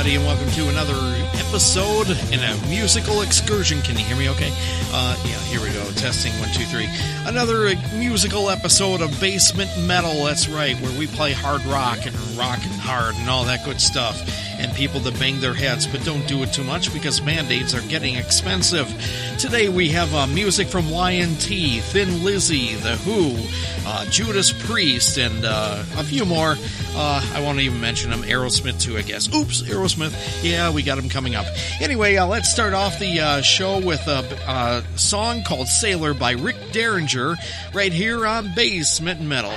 everybody, and welcome to another episode in a musical excursion. Can you hear me okay? Uh, yeah, here we go. Testing one, two, three. Another musical episode of Basement Metal. That's right, where we play hard rock and rock and hard and all that good stuff. And people that bang their heads, but don't do it too much because band-aids are getting expensive. Today we have uh, music from Y&T, Thin Lizzy, The Who, uh, Judas Priest, and uh, a few more. Uh, I won't even mention them. Aerosmith too, I guess. Oops, Aerosmith. Yeah, we got them coming up. Anyway, uh, let's start off the uh, show with a, a song called "Sailor" by Rick Derringer, right here on Basement Metal.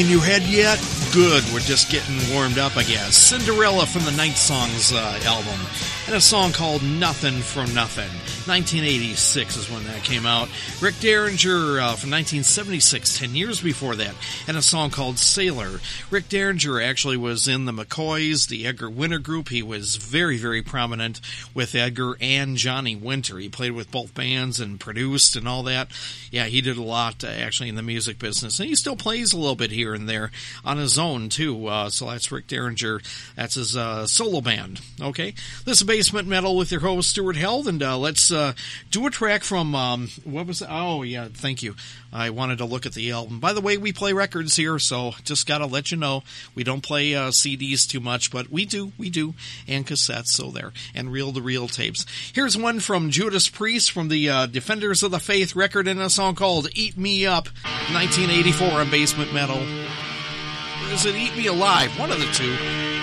Banging your head yet? Good, we're just getting warmed up, I guess. Cinderella from the Night Songs uh, album, and a song called Nothing from Nothing. 1986 is when that came out. Rick Derringer uh, from 1976, 10 years before that, and a song called Sailor. Rick Derringer actually was in the McCoys, the Edgar Winter group. He was very, very prominent with Edgar and Johnny Winter. He played with both bands and produced and all that. Yeah, he did a lot uh, actually in the music business, and he still plays a little bit here and there on his own too. Uh, so that's Rick Derringer. That's his uh, solo band. Okay, this is Basement Metal with your host Stuart Held, and uh, uh, do a track from um, what was it? Oh yeah, thank you. I wanted to look at the album. By the way, we play records here, so just gotta let you know we don't play uh, CDs too much, but we do, we do, and cassettes. So there, and reel-to-reel tapes. Here's one from Judas Priest from the uh, Defenders of the Faith record in a song called "Eat Me Up," 1984 on Basement Metal. Or is it "Eat Me Alive"? One of the two.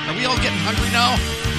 Are we all getting hungry now?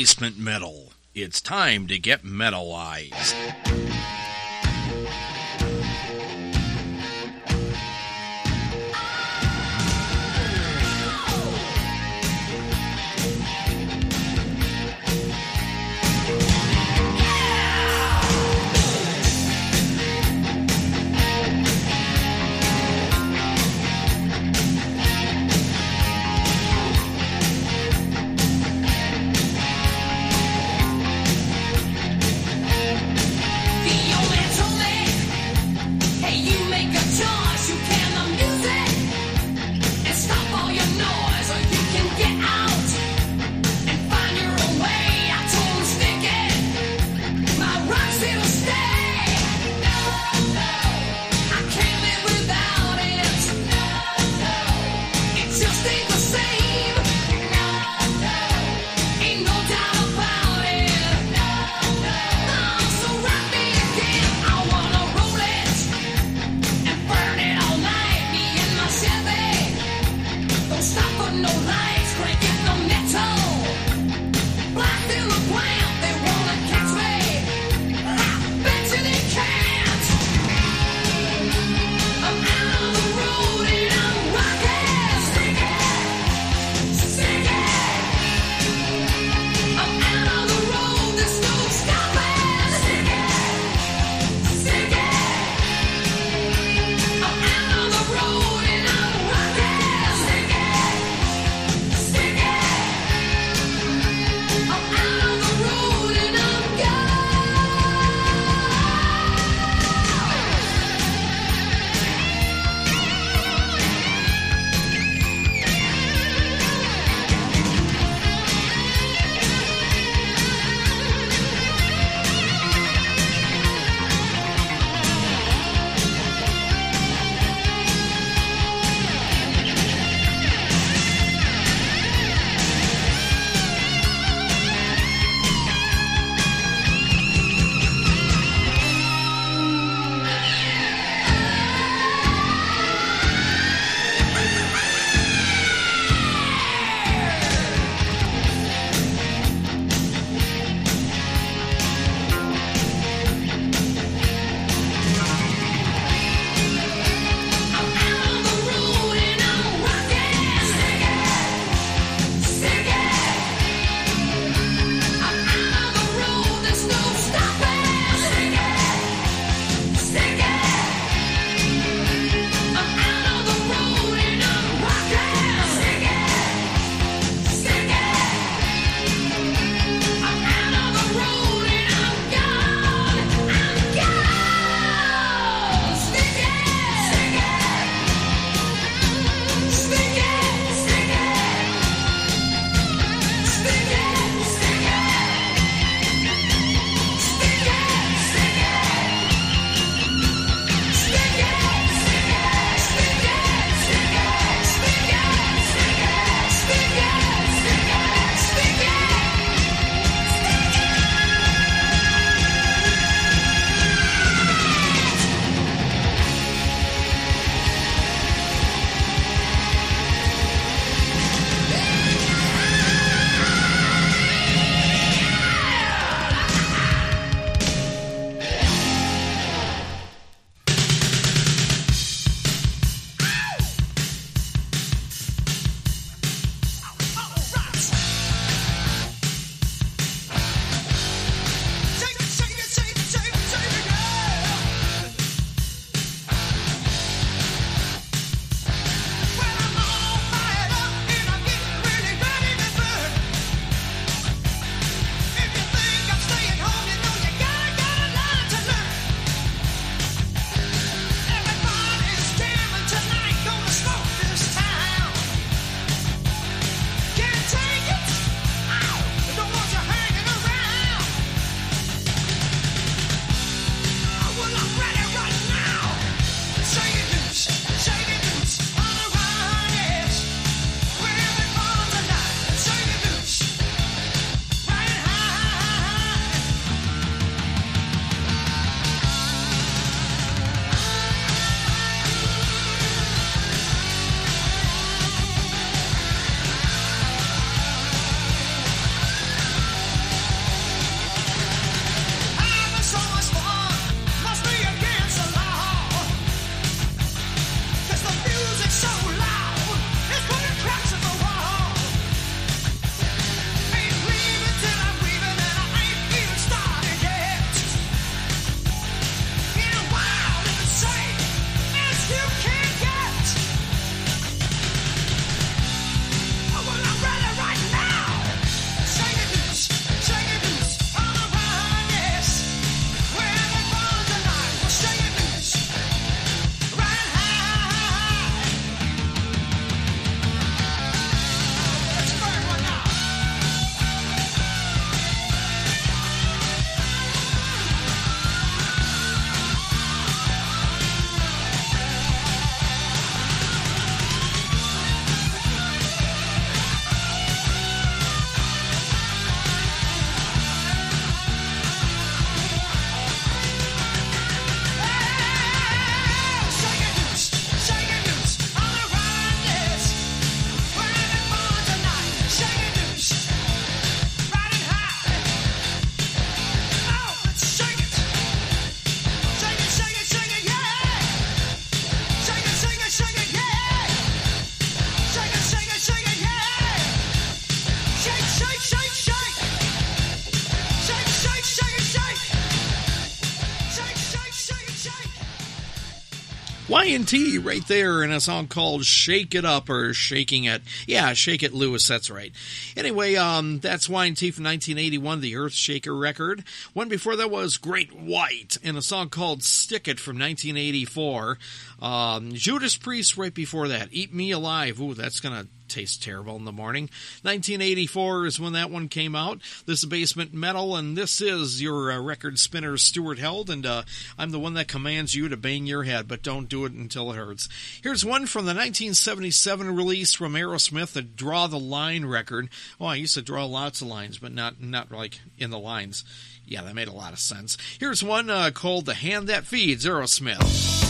Basement metal. It's time to get metalized. Y&T right there in a song called Shake It Up or Shaking It. Yeah, Shake It Loose, that's right. Anyway, um, that's Y&T from 1981, the Earthshaker record. One before that was Great White in a song called Stick It from 1984. Um, Judas Priest right before that, Eat Me Alive. Ooh, that's gonna tastes terrible in the morning. 1984 is when that one came out. This is Basement Metal, and this is your uh, record spinner, Stuart Held, and uh, I'm the one that commands you to bang your head, but don't do it until it hurts. Here's one from the 1977 release from Aerosmith, the Draw the Line record. Oh, I used to draw lots of lines, but not not like in the lines. Yeah, that made a lot of sense. Here's one uh, called The Hand That Feeds, Aerosmith.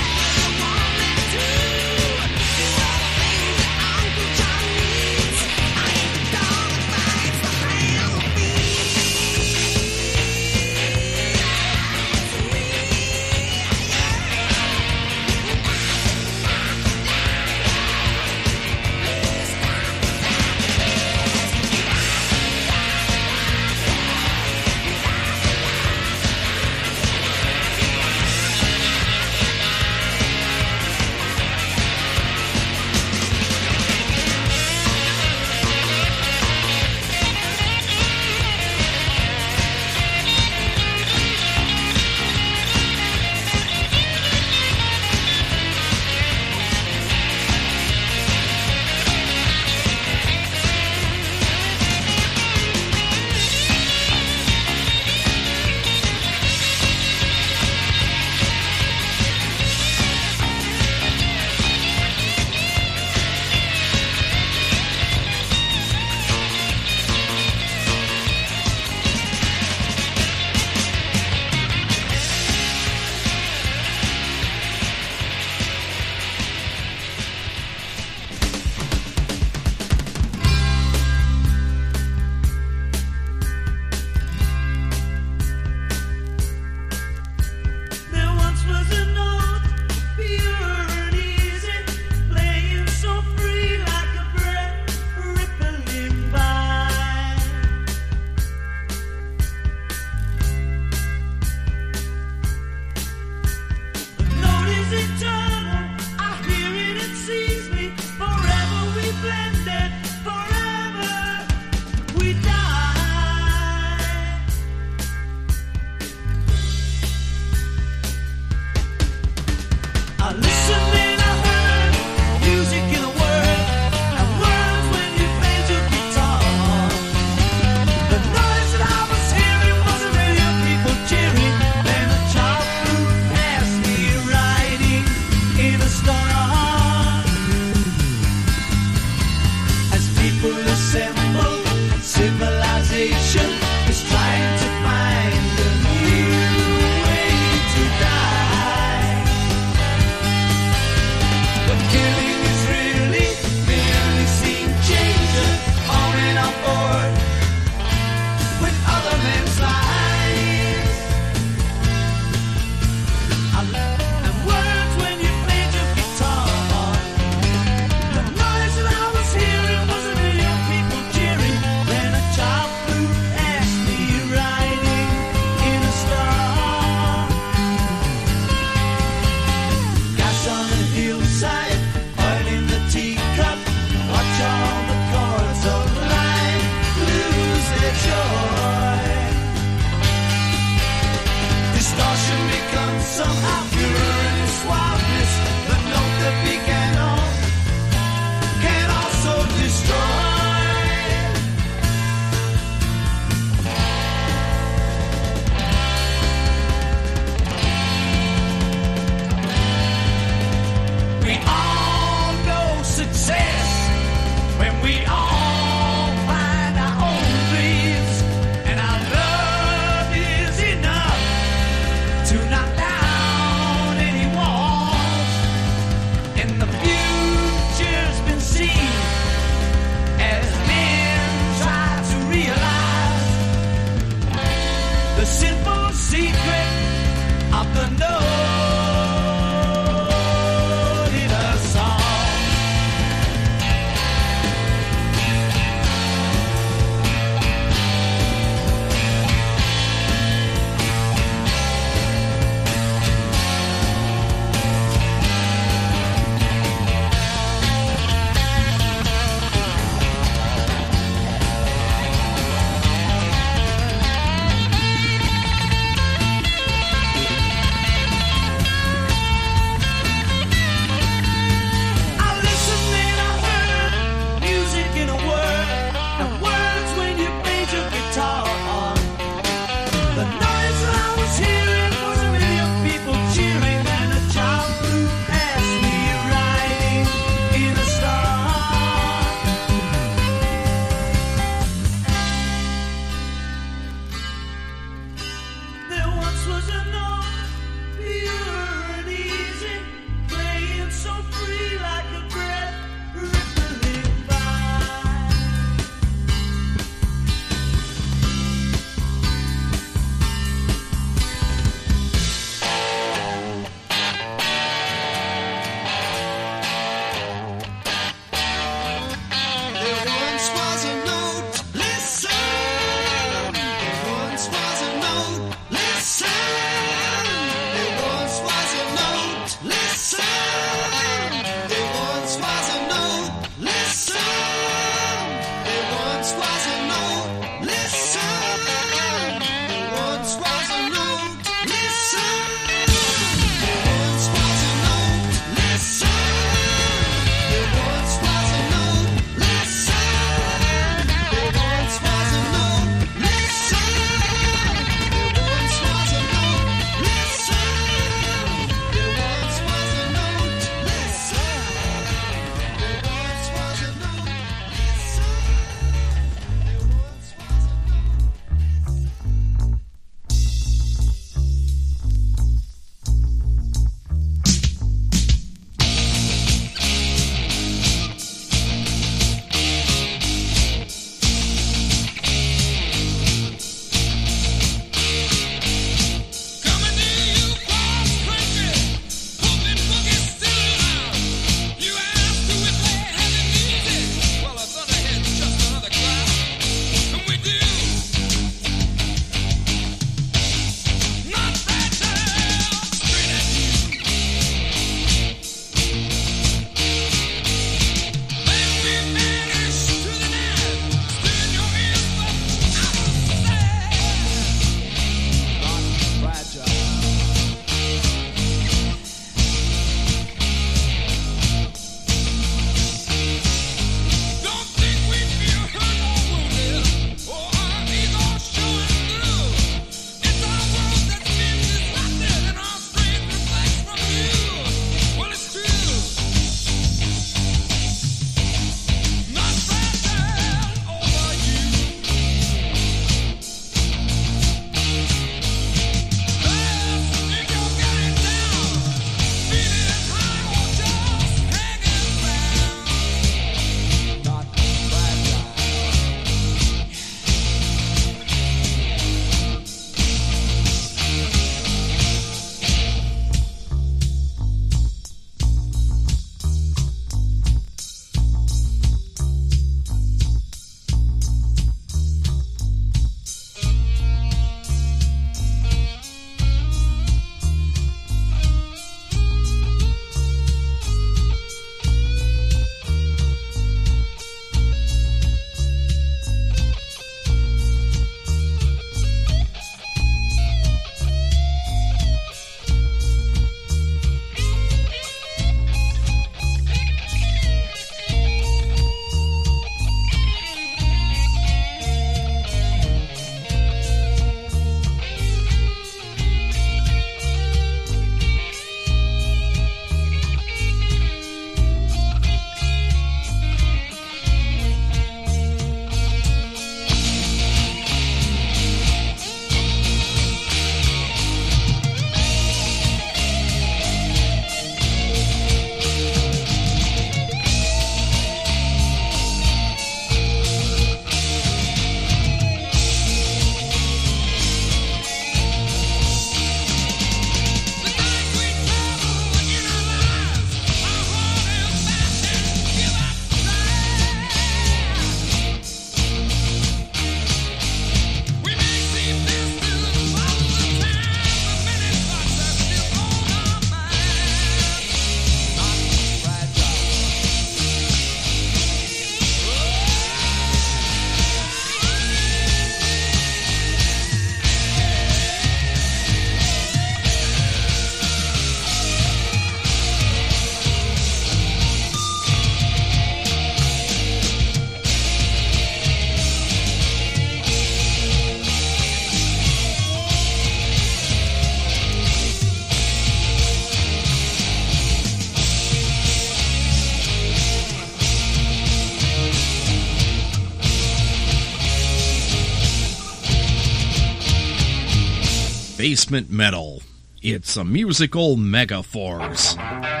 Basement Metal. It's a musical megaforce.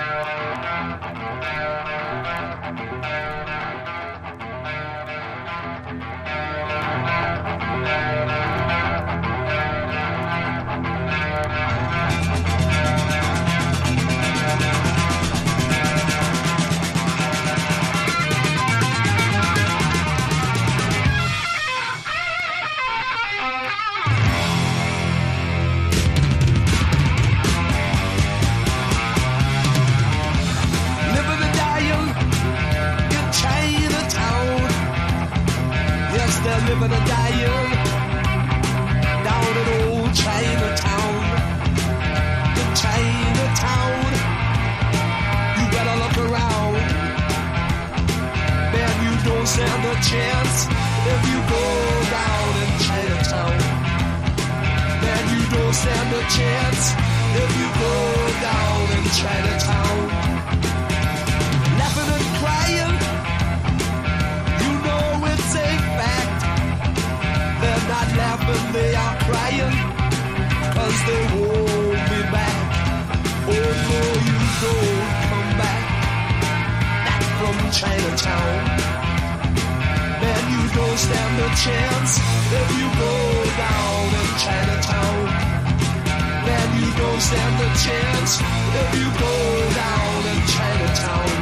Don't stand a chance if you go down in Chinatown laughing and crying. You know it's a fact. They're not laughing, they are crying. Cause they won't be back. Oh no, you don't come back. Not from Chinatown. Man, you don't stand a chance if you go down in Chinatown. Don't stand a chance if you go down in. Chinatown,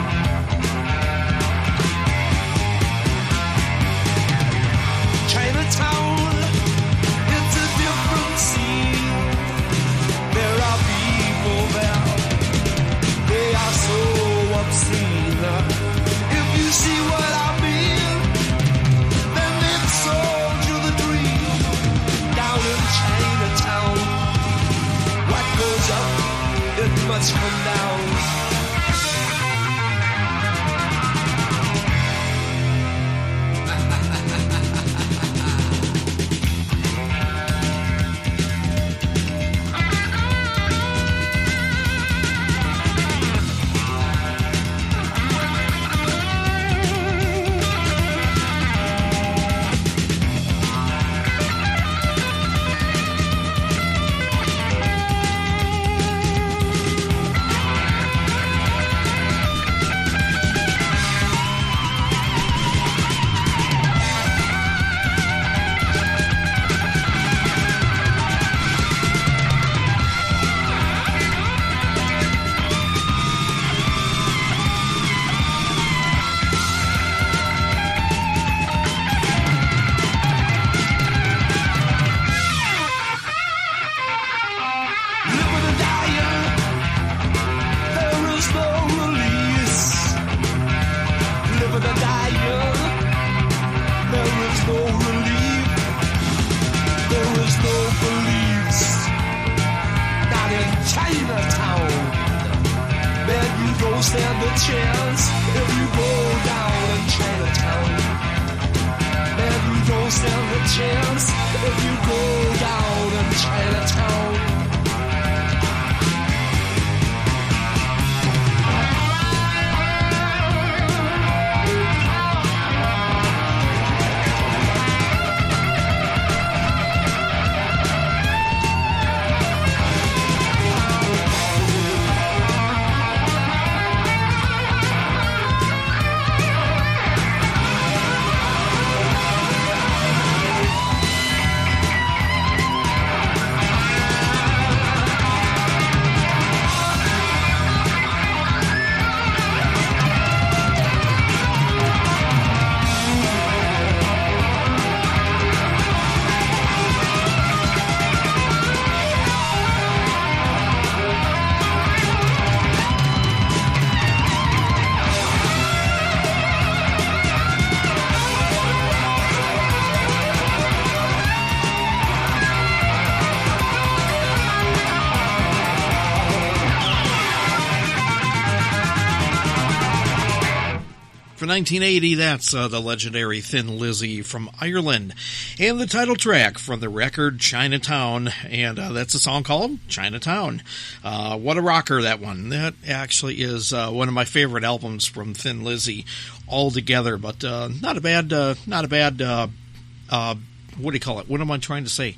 1980, that's uh, the legendary Thin Lizzy from Ireland. And the title track from the record Chinatown. And uh, that's a song called Chinatown. Uh, what a rocker, that one. That actually is uh, one of my favorite albums from Thin Lizzy altogether. But uh, not a bad, uh, not a bad, what do you call it? What am I trying to say?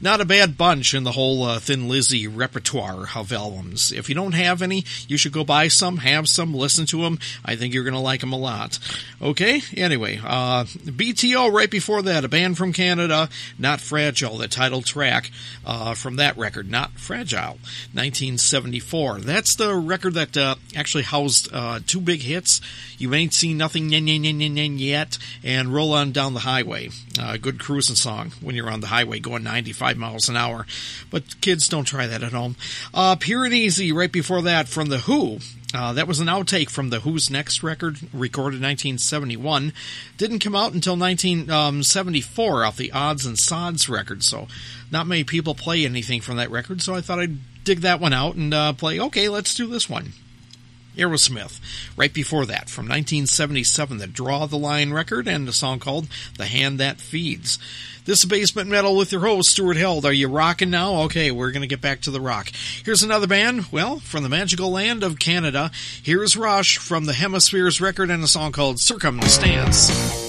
Not a bad bunch in the whole uh, Thin Lizzy repertoire of albums. If you don't have any, you should go buy some, have some, listen to them. I think you're going to like them a lot. Okay, anyway, uh, BTO right before that, a band from Canada, Not Fragile, the title track uh, from that record, Not Fragile, 1974. That's the record that uh, actually housed uh, two big hits. You ain't seen nothing yet, and Roll On Down the Highway. Uh, good cruising song when you're on the highway going 95 miles an hour. But kids, don't try that at home. Uh, Pure and Easy, right before that, from The Who. Uh, that was an outtake from The Who's next record, recorded 1971. Didn't come out until 1974 off the Odds and Sods record, so not many people play anything from that record, so I thought I'd dig that one out and uh, play, okay, let's do this one. Aerosmith. Right before that, from 1977, the Draw the Line record and a song called The Hand That Feeds. This is Basement Metal with your host, Stuart Held. Are you rocking now? Okay, we're going to get back to the rock. Here's another band, well, from the magical land of Canada. Here's Rush from the Hemispheres record and a song called Circumstance.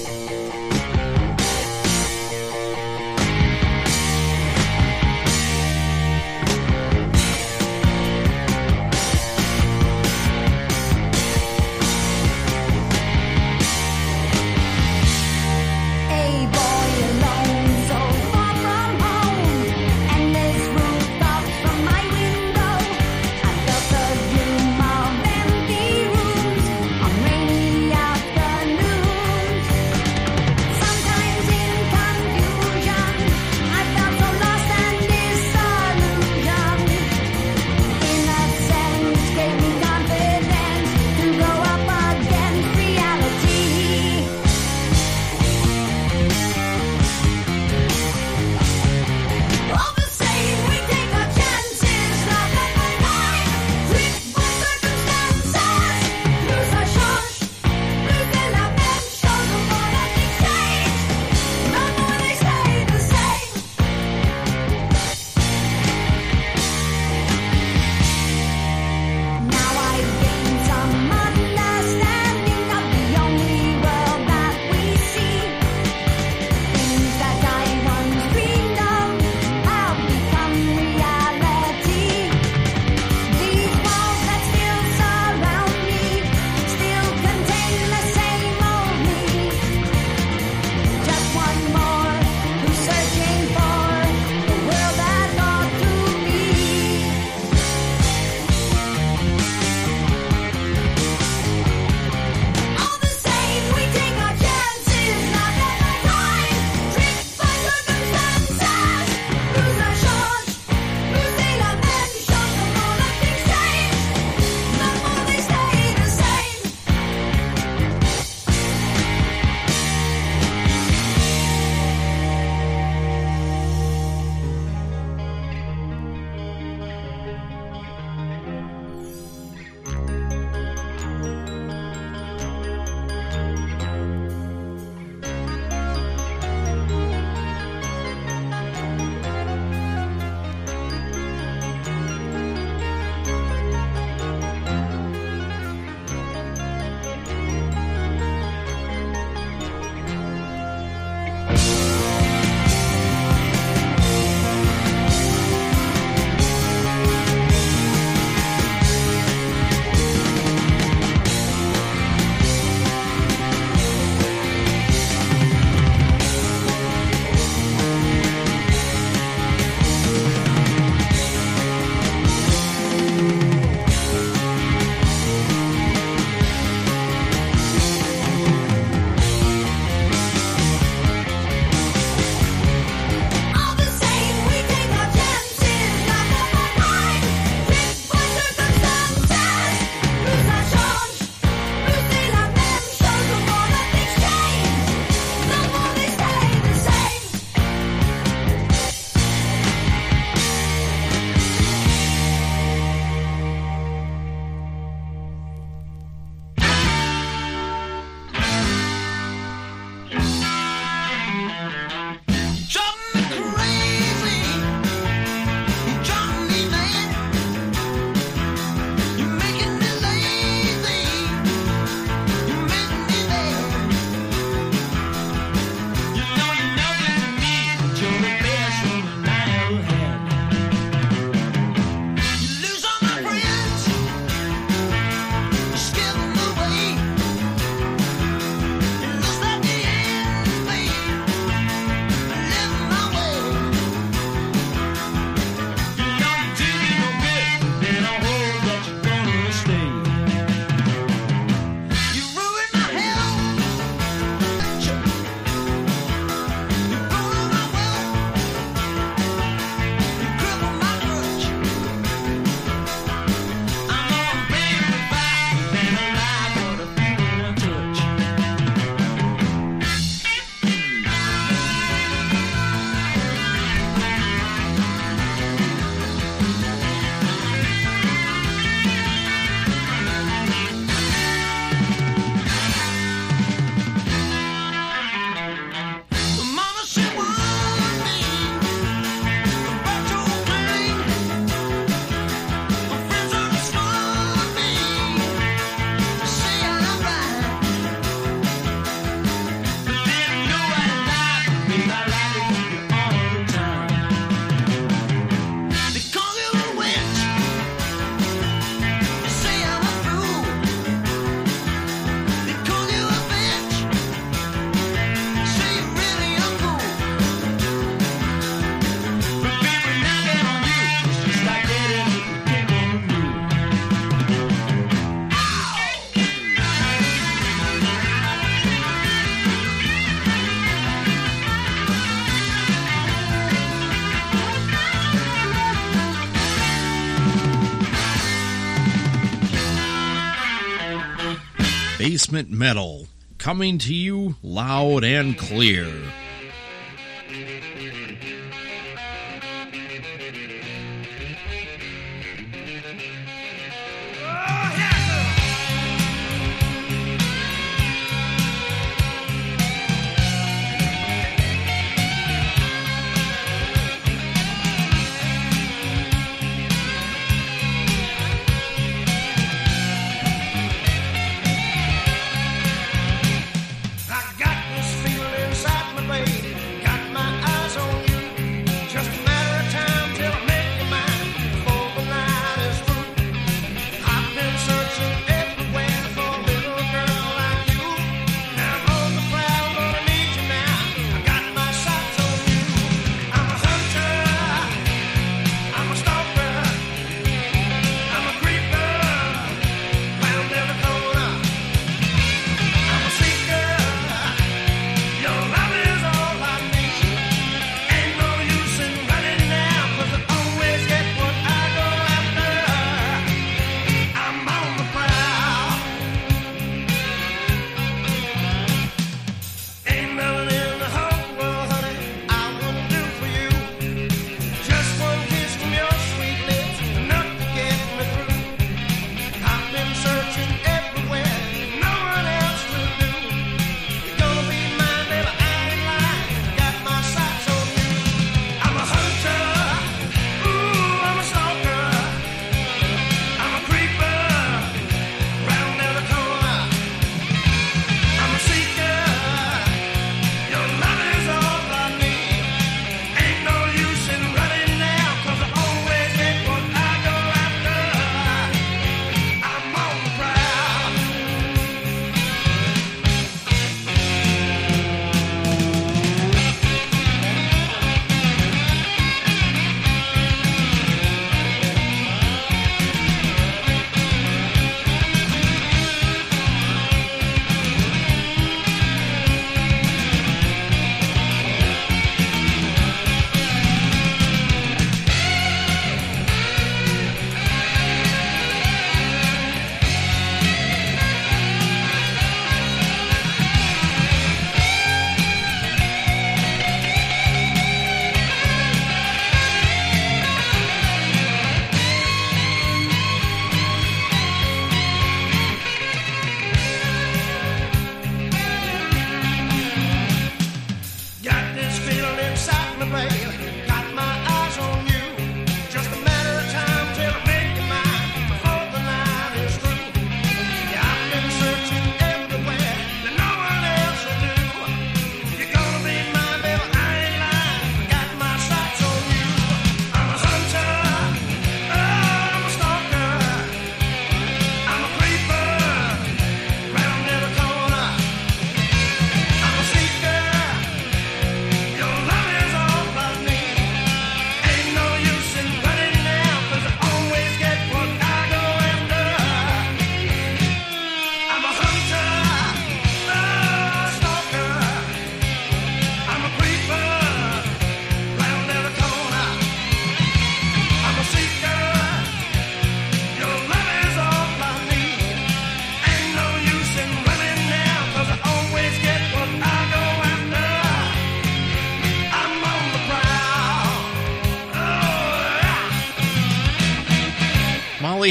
Basement Metal, coming to you loud and clear.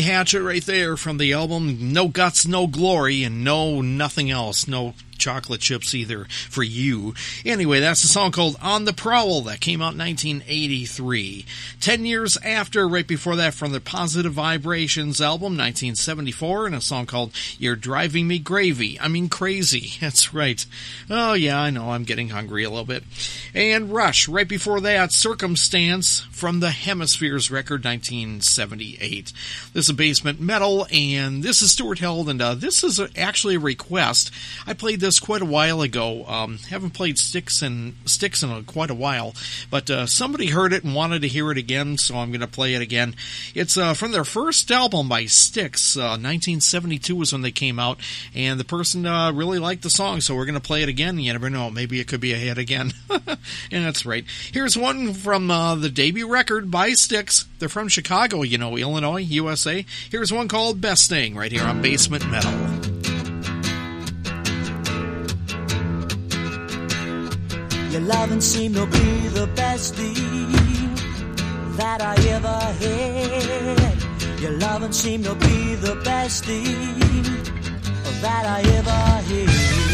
Hatchet right there from the album No Guts, No Glory, and no nothing else. No chocolate chips either for you. Anyway, that's a song called On the Prowl that came out in 1983. Ten years after, right before that, from the Positive Vibrations album, 1974, and a song called You're Driving Me Gravy. I mean, crazy. That's right. Oh, yeah, I know, I'm getting hungry a little bit. And Rush, right before that, Circumstance from the Hemispheres record, 1978. This is Basement Metal, and this is Stuart Held, and uh, this is actually a request. I played this quite a while ago. Um, haven't played Styx and Styx in a, quite a while, but uh, somebody heard it and wanted to hear it again, so I'm going to play it again. It's uh, from their first album by Styx. 1972 uh, was when they came out, and the person uh, really liked the song, so we're going to play it again. You never know, maybe it could be a hit again. and that's right. Here's one from uh, the debut record by Styx. They're from Chicago, you know, Illinois, USA. Here's one called Best Thing right here on Basement Metal. Your loving seemed to be the best thing that I ever had. Your loving seemed to be the best thing that I ever had.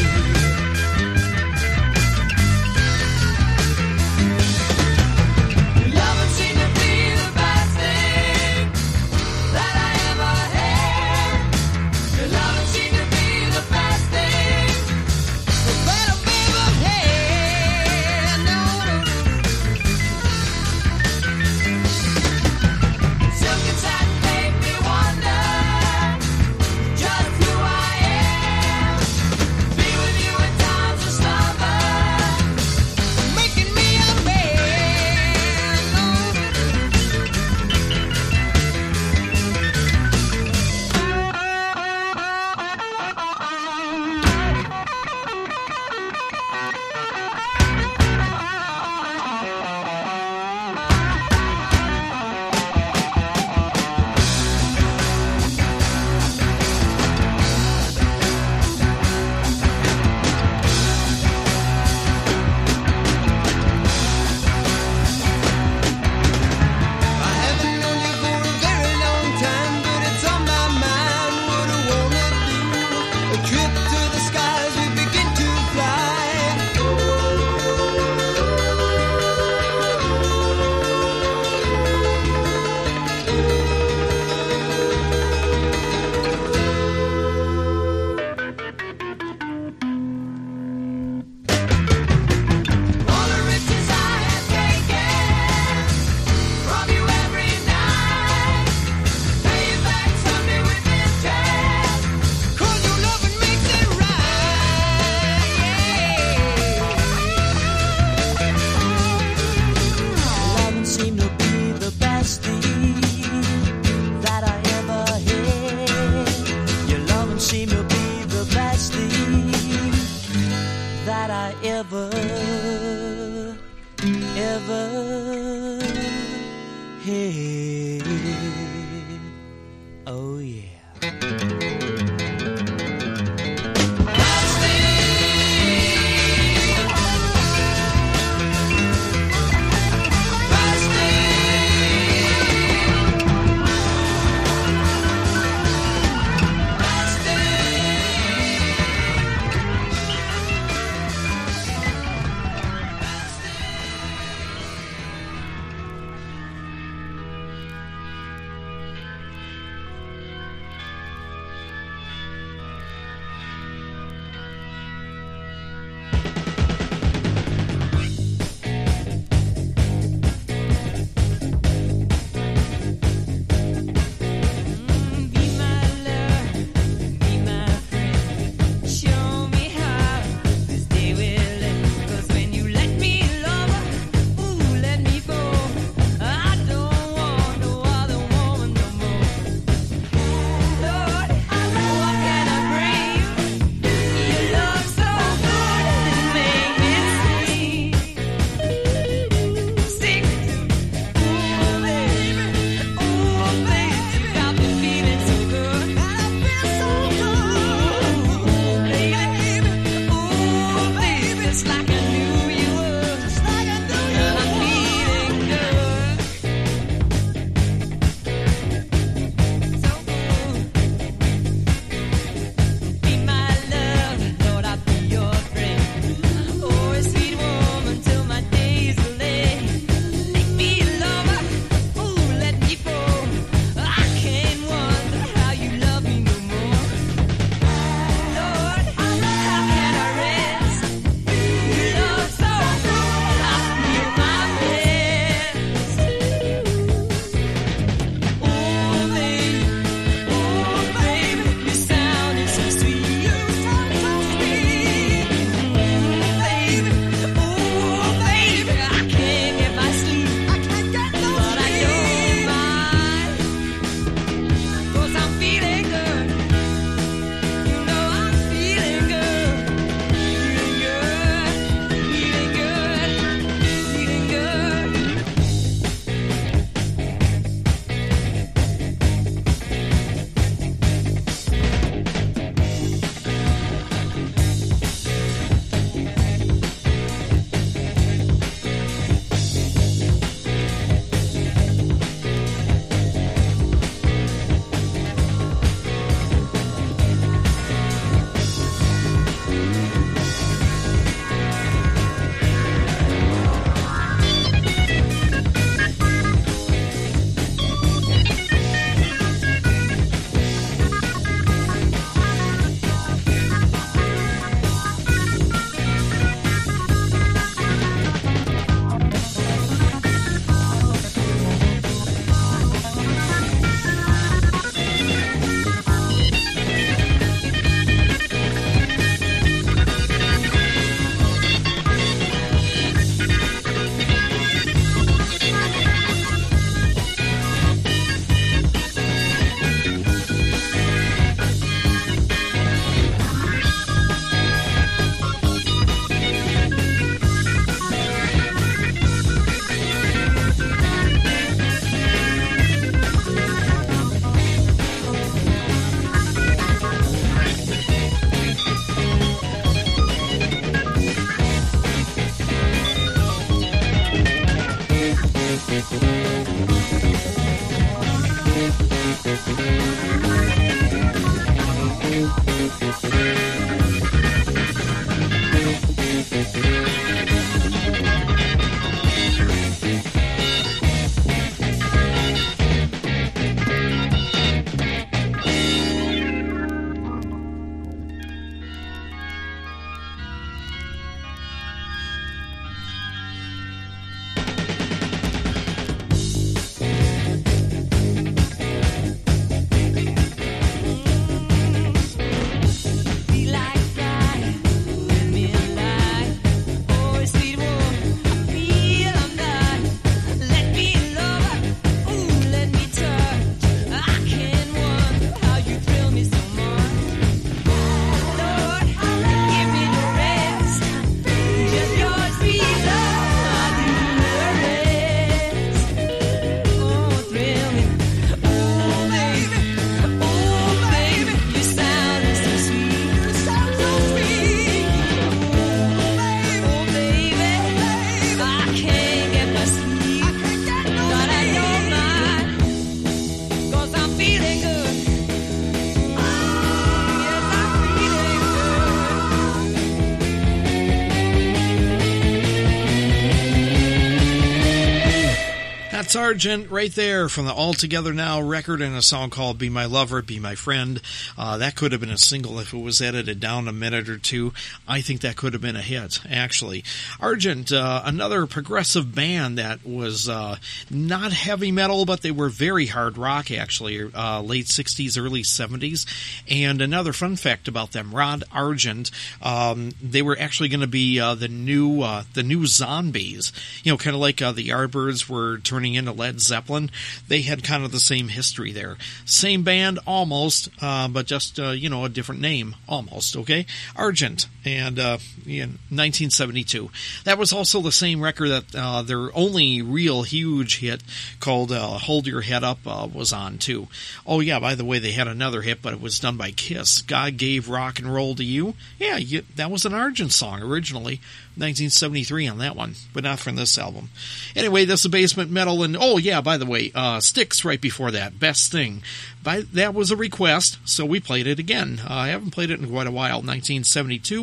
That's Argent right there from the All Together Now record and a song called Be My Lover, Be My Friend. Uh, that could have been a single if it was edited down a minute or two. I think that could have been a hit, actually. Argent, uh, another progressive band that was uh, not heavy metal, but they were very hard rock, actually, uh, late 60s, early 70s. And another fun fact about them, Rod Argent, um, they were actually going to be uh, the new uh, the new zombies. You know, kind of like the Yardbirds were turning into Led Zeppelin, they had kind of the same history there. Same band, almost, uh, but just, uh, you know, a different name, almost, okay? Argent, and uh, in 1972. That was also the same record that uh, their only real huge hit called uh, Hold Your Head Up uh, was on, too. Oh, yeah, by the way, they had another hit, but it was done by Kiss. God Gave Rock and Roll to You. Yeah, you, that was an Argent song originally. 1973 on that one, but not from this album. Anyway, this is Basement Metal, and oh yeah, by the way, uh, Styx right before that, Best Thing. By, that was a request, so we played it again. Uh, I haven't played it in quite a while. 1972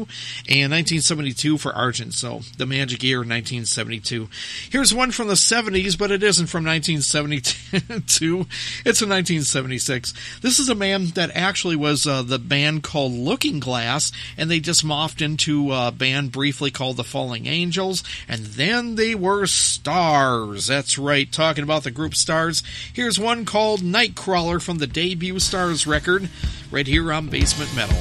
and 1972 for Argent, so the Magic Year 1972. Here's one from the 70s, but it isn't from 1972. It's from 1976. This is a man that actually was uh, the band called Looking Glass, and they just morphed into a band briefly called the Falling Angels, and then they were Starz. That's right, talking about the group Starz. Here's one called Nightcrawler from the debut Starz record, right here on Basement Metal.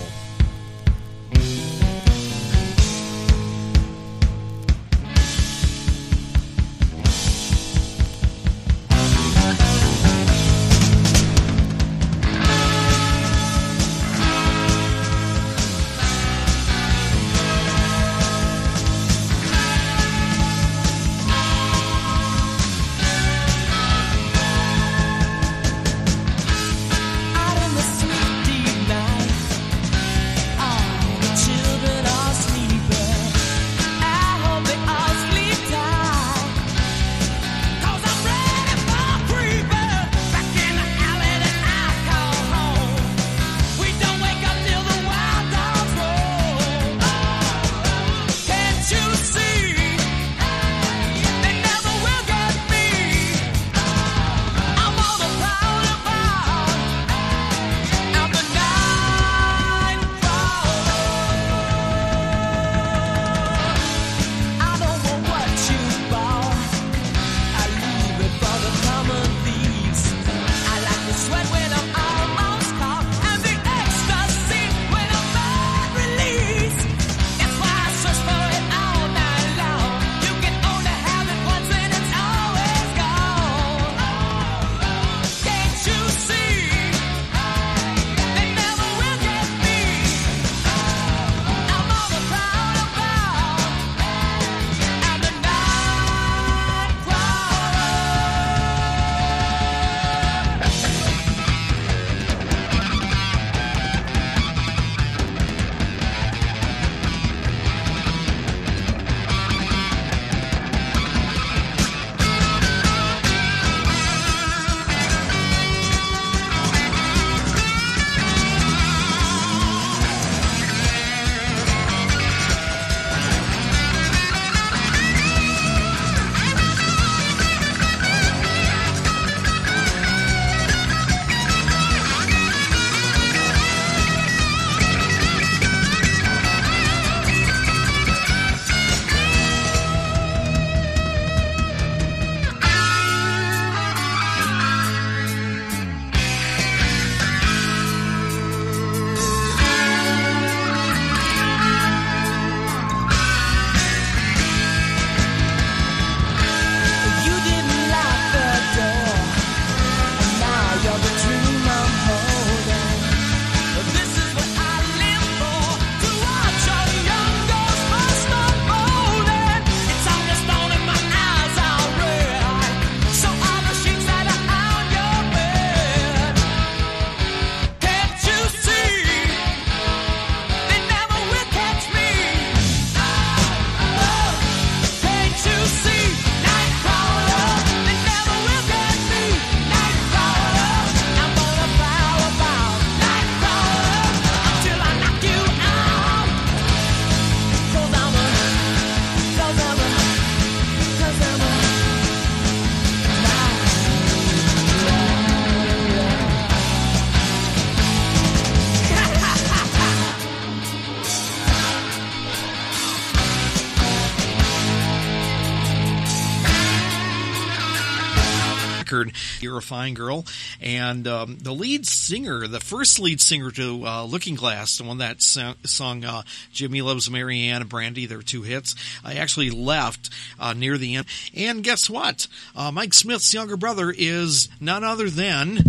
You're a Fine Girl. And um, the lead singer, the first lead singer to uh, Looking Glass, the one that sung uh, Jimmy Loves Mary-Anne and Brandy, their two hits, I actually left uh, near the end. And guess what? Uh, Mike Smith's younger brother is none other than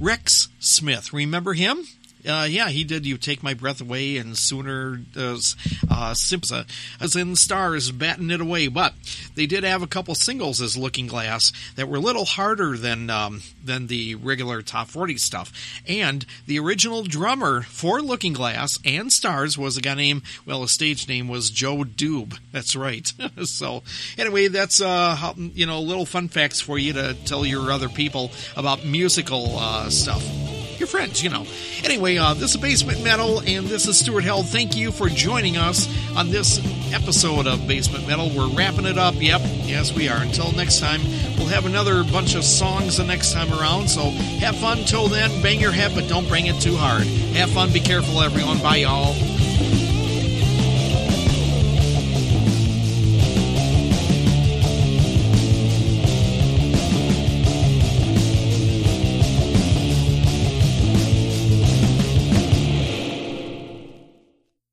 Rex Smith. Remember him? Uh, yeah, he did. You take my breath away, and sooner uh, Simpsa as in Starz batting it away. But they did have a couple singles as Looking Glass that were a little harder than um, than the regular top forty stuff. And the original drummer for Looking Glass and Starz was a guy named well, his stage name was Joe Dube. That's right. so anyway, that's uh, you know little fun facts for you to tell your other people about musical uh, stuff your friends, you know. Anyway, uh, this is Basement Metal, and this is Stuart Held. Thank you for joining us on this episode of Basement Metal. We're wrapping it up. Yep, yes, we are. Until next time, we'll have another bunch of songs the next time around. So have fun. Till then, bang your head, but don't bang it too hard. Have fun. Be careful, everyone. Bye, y'all.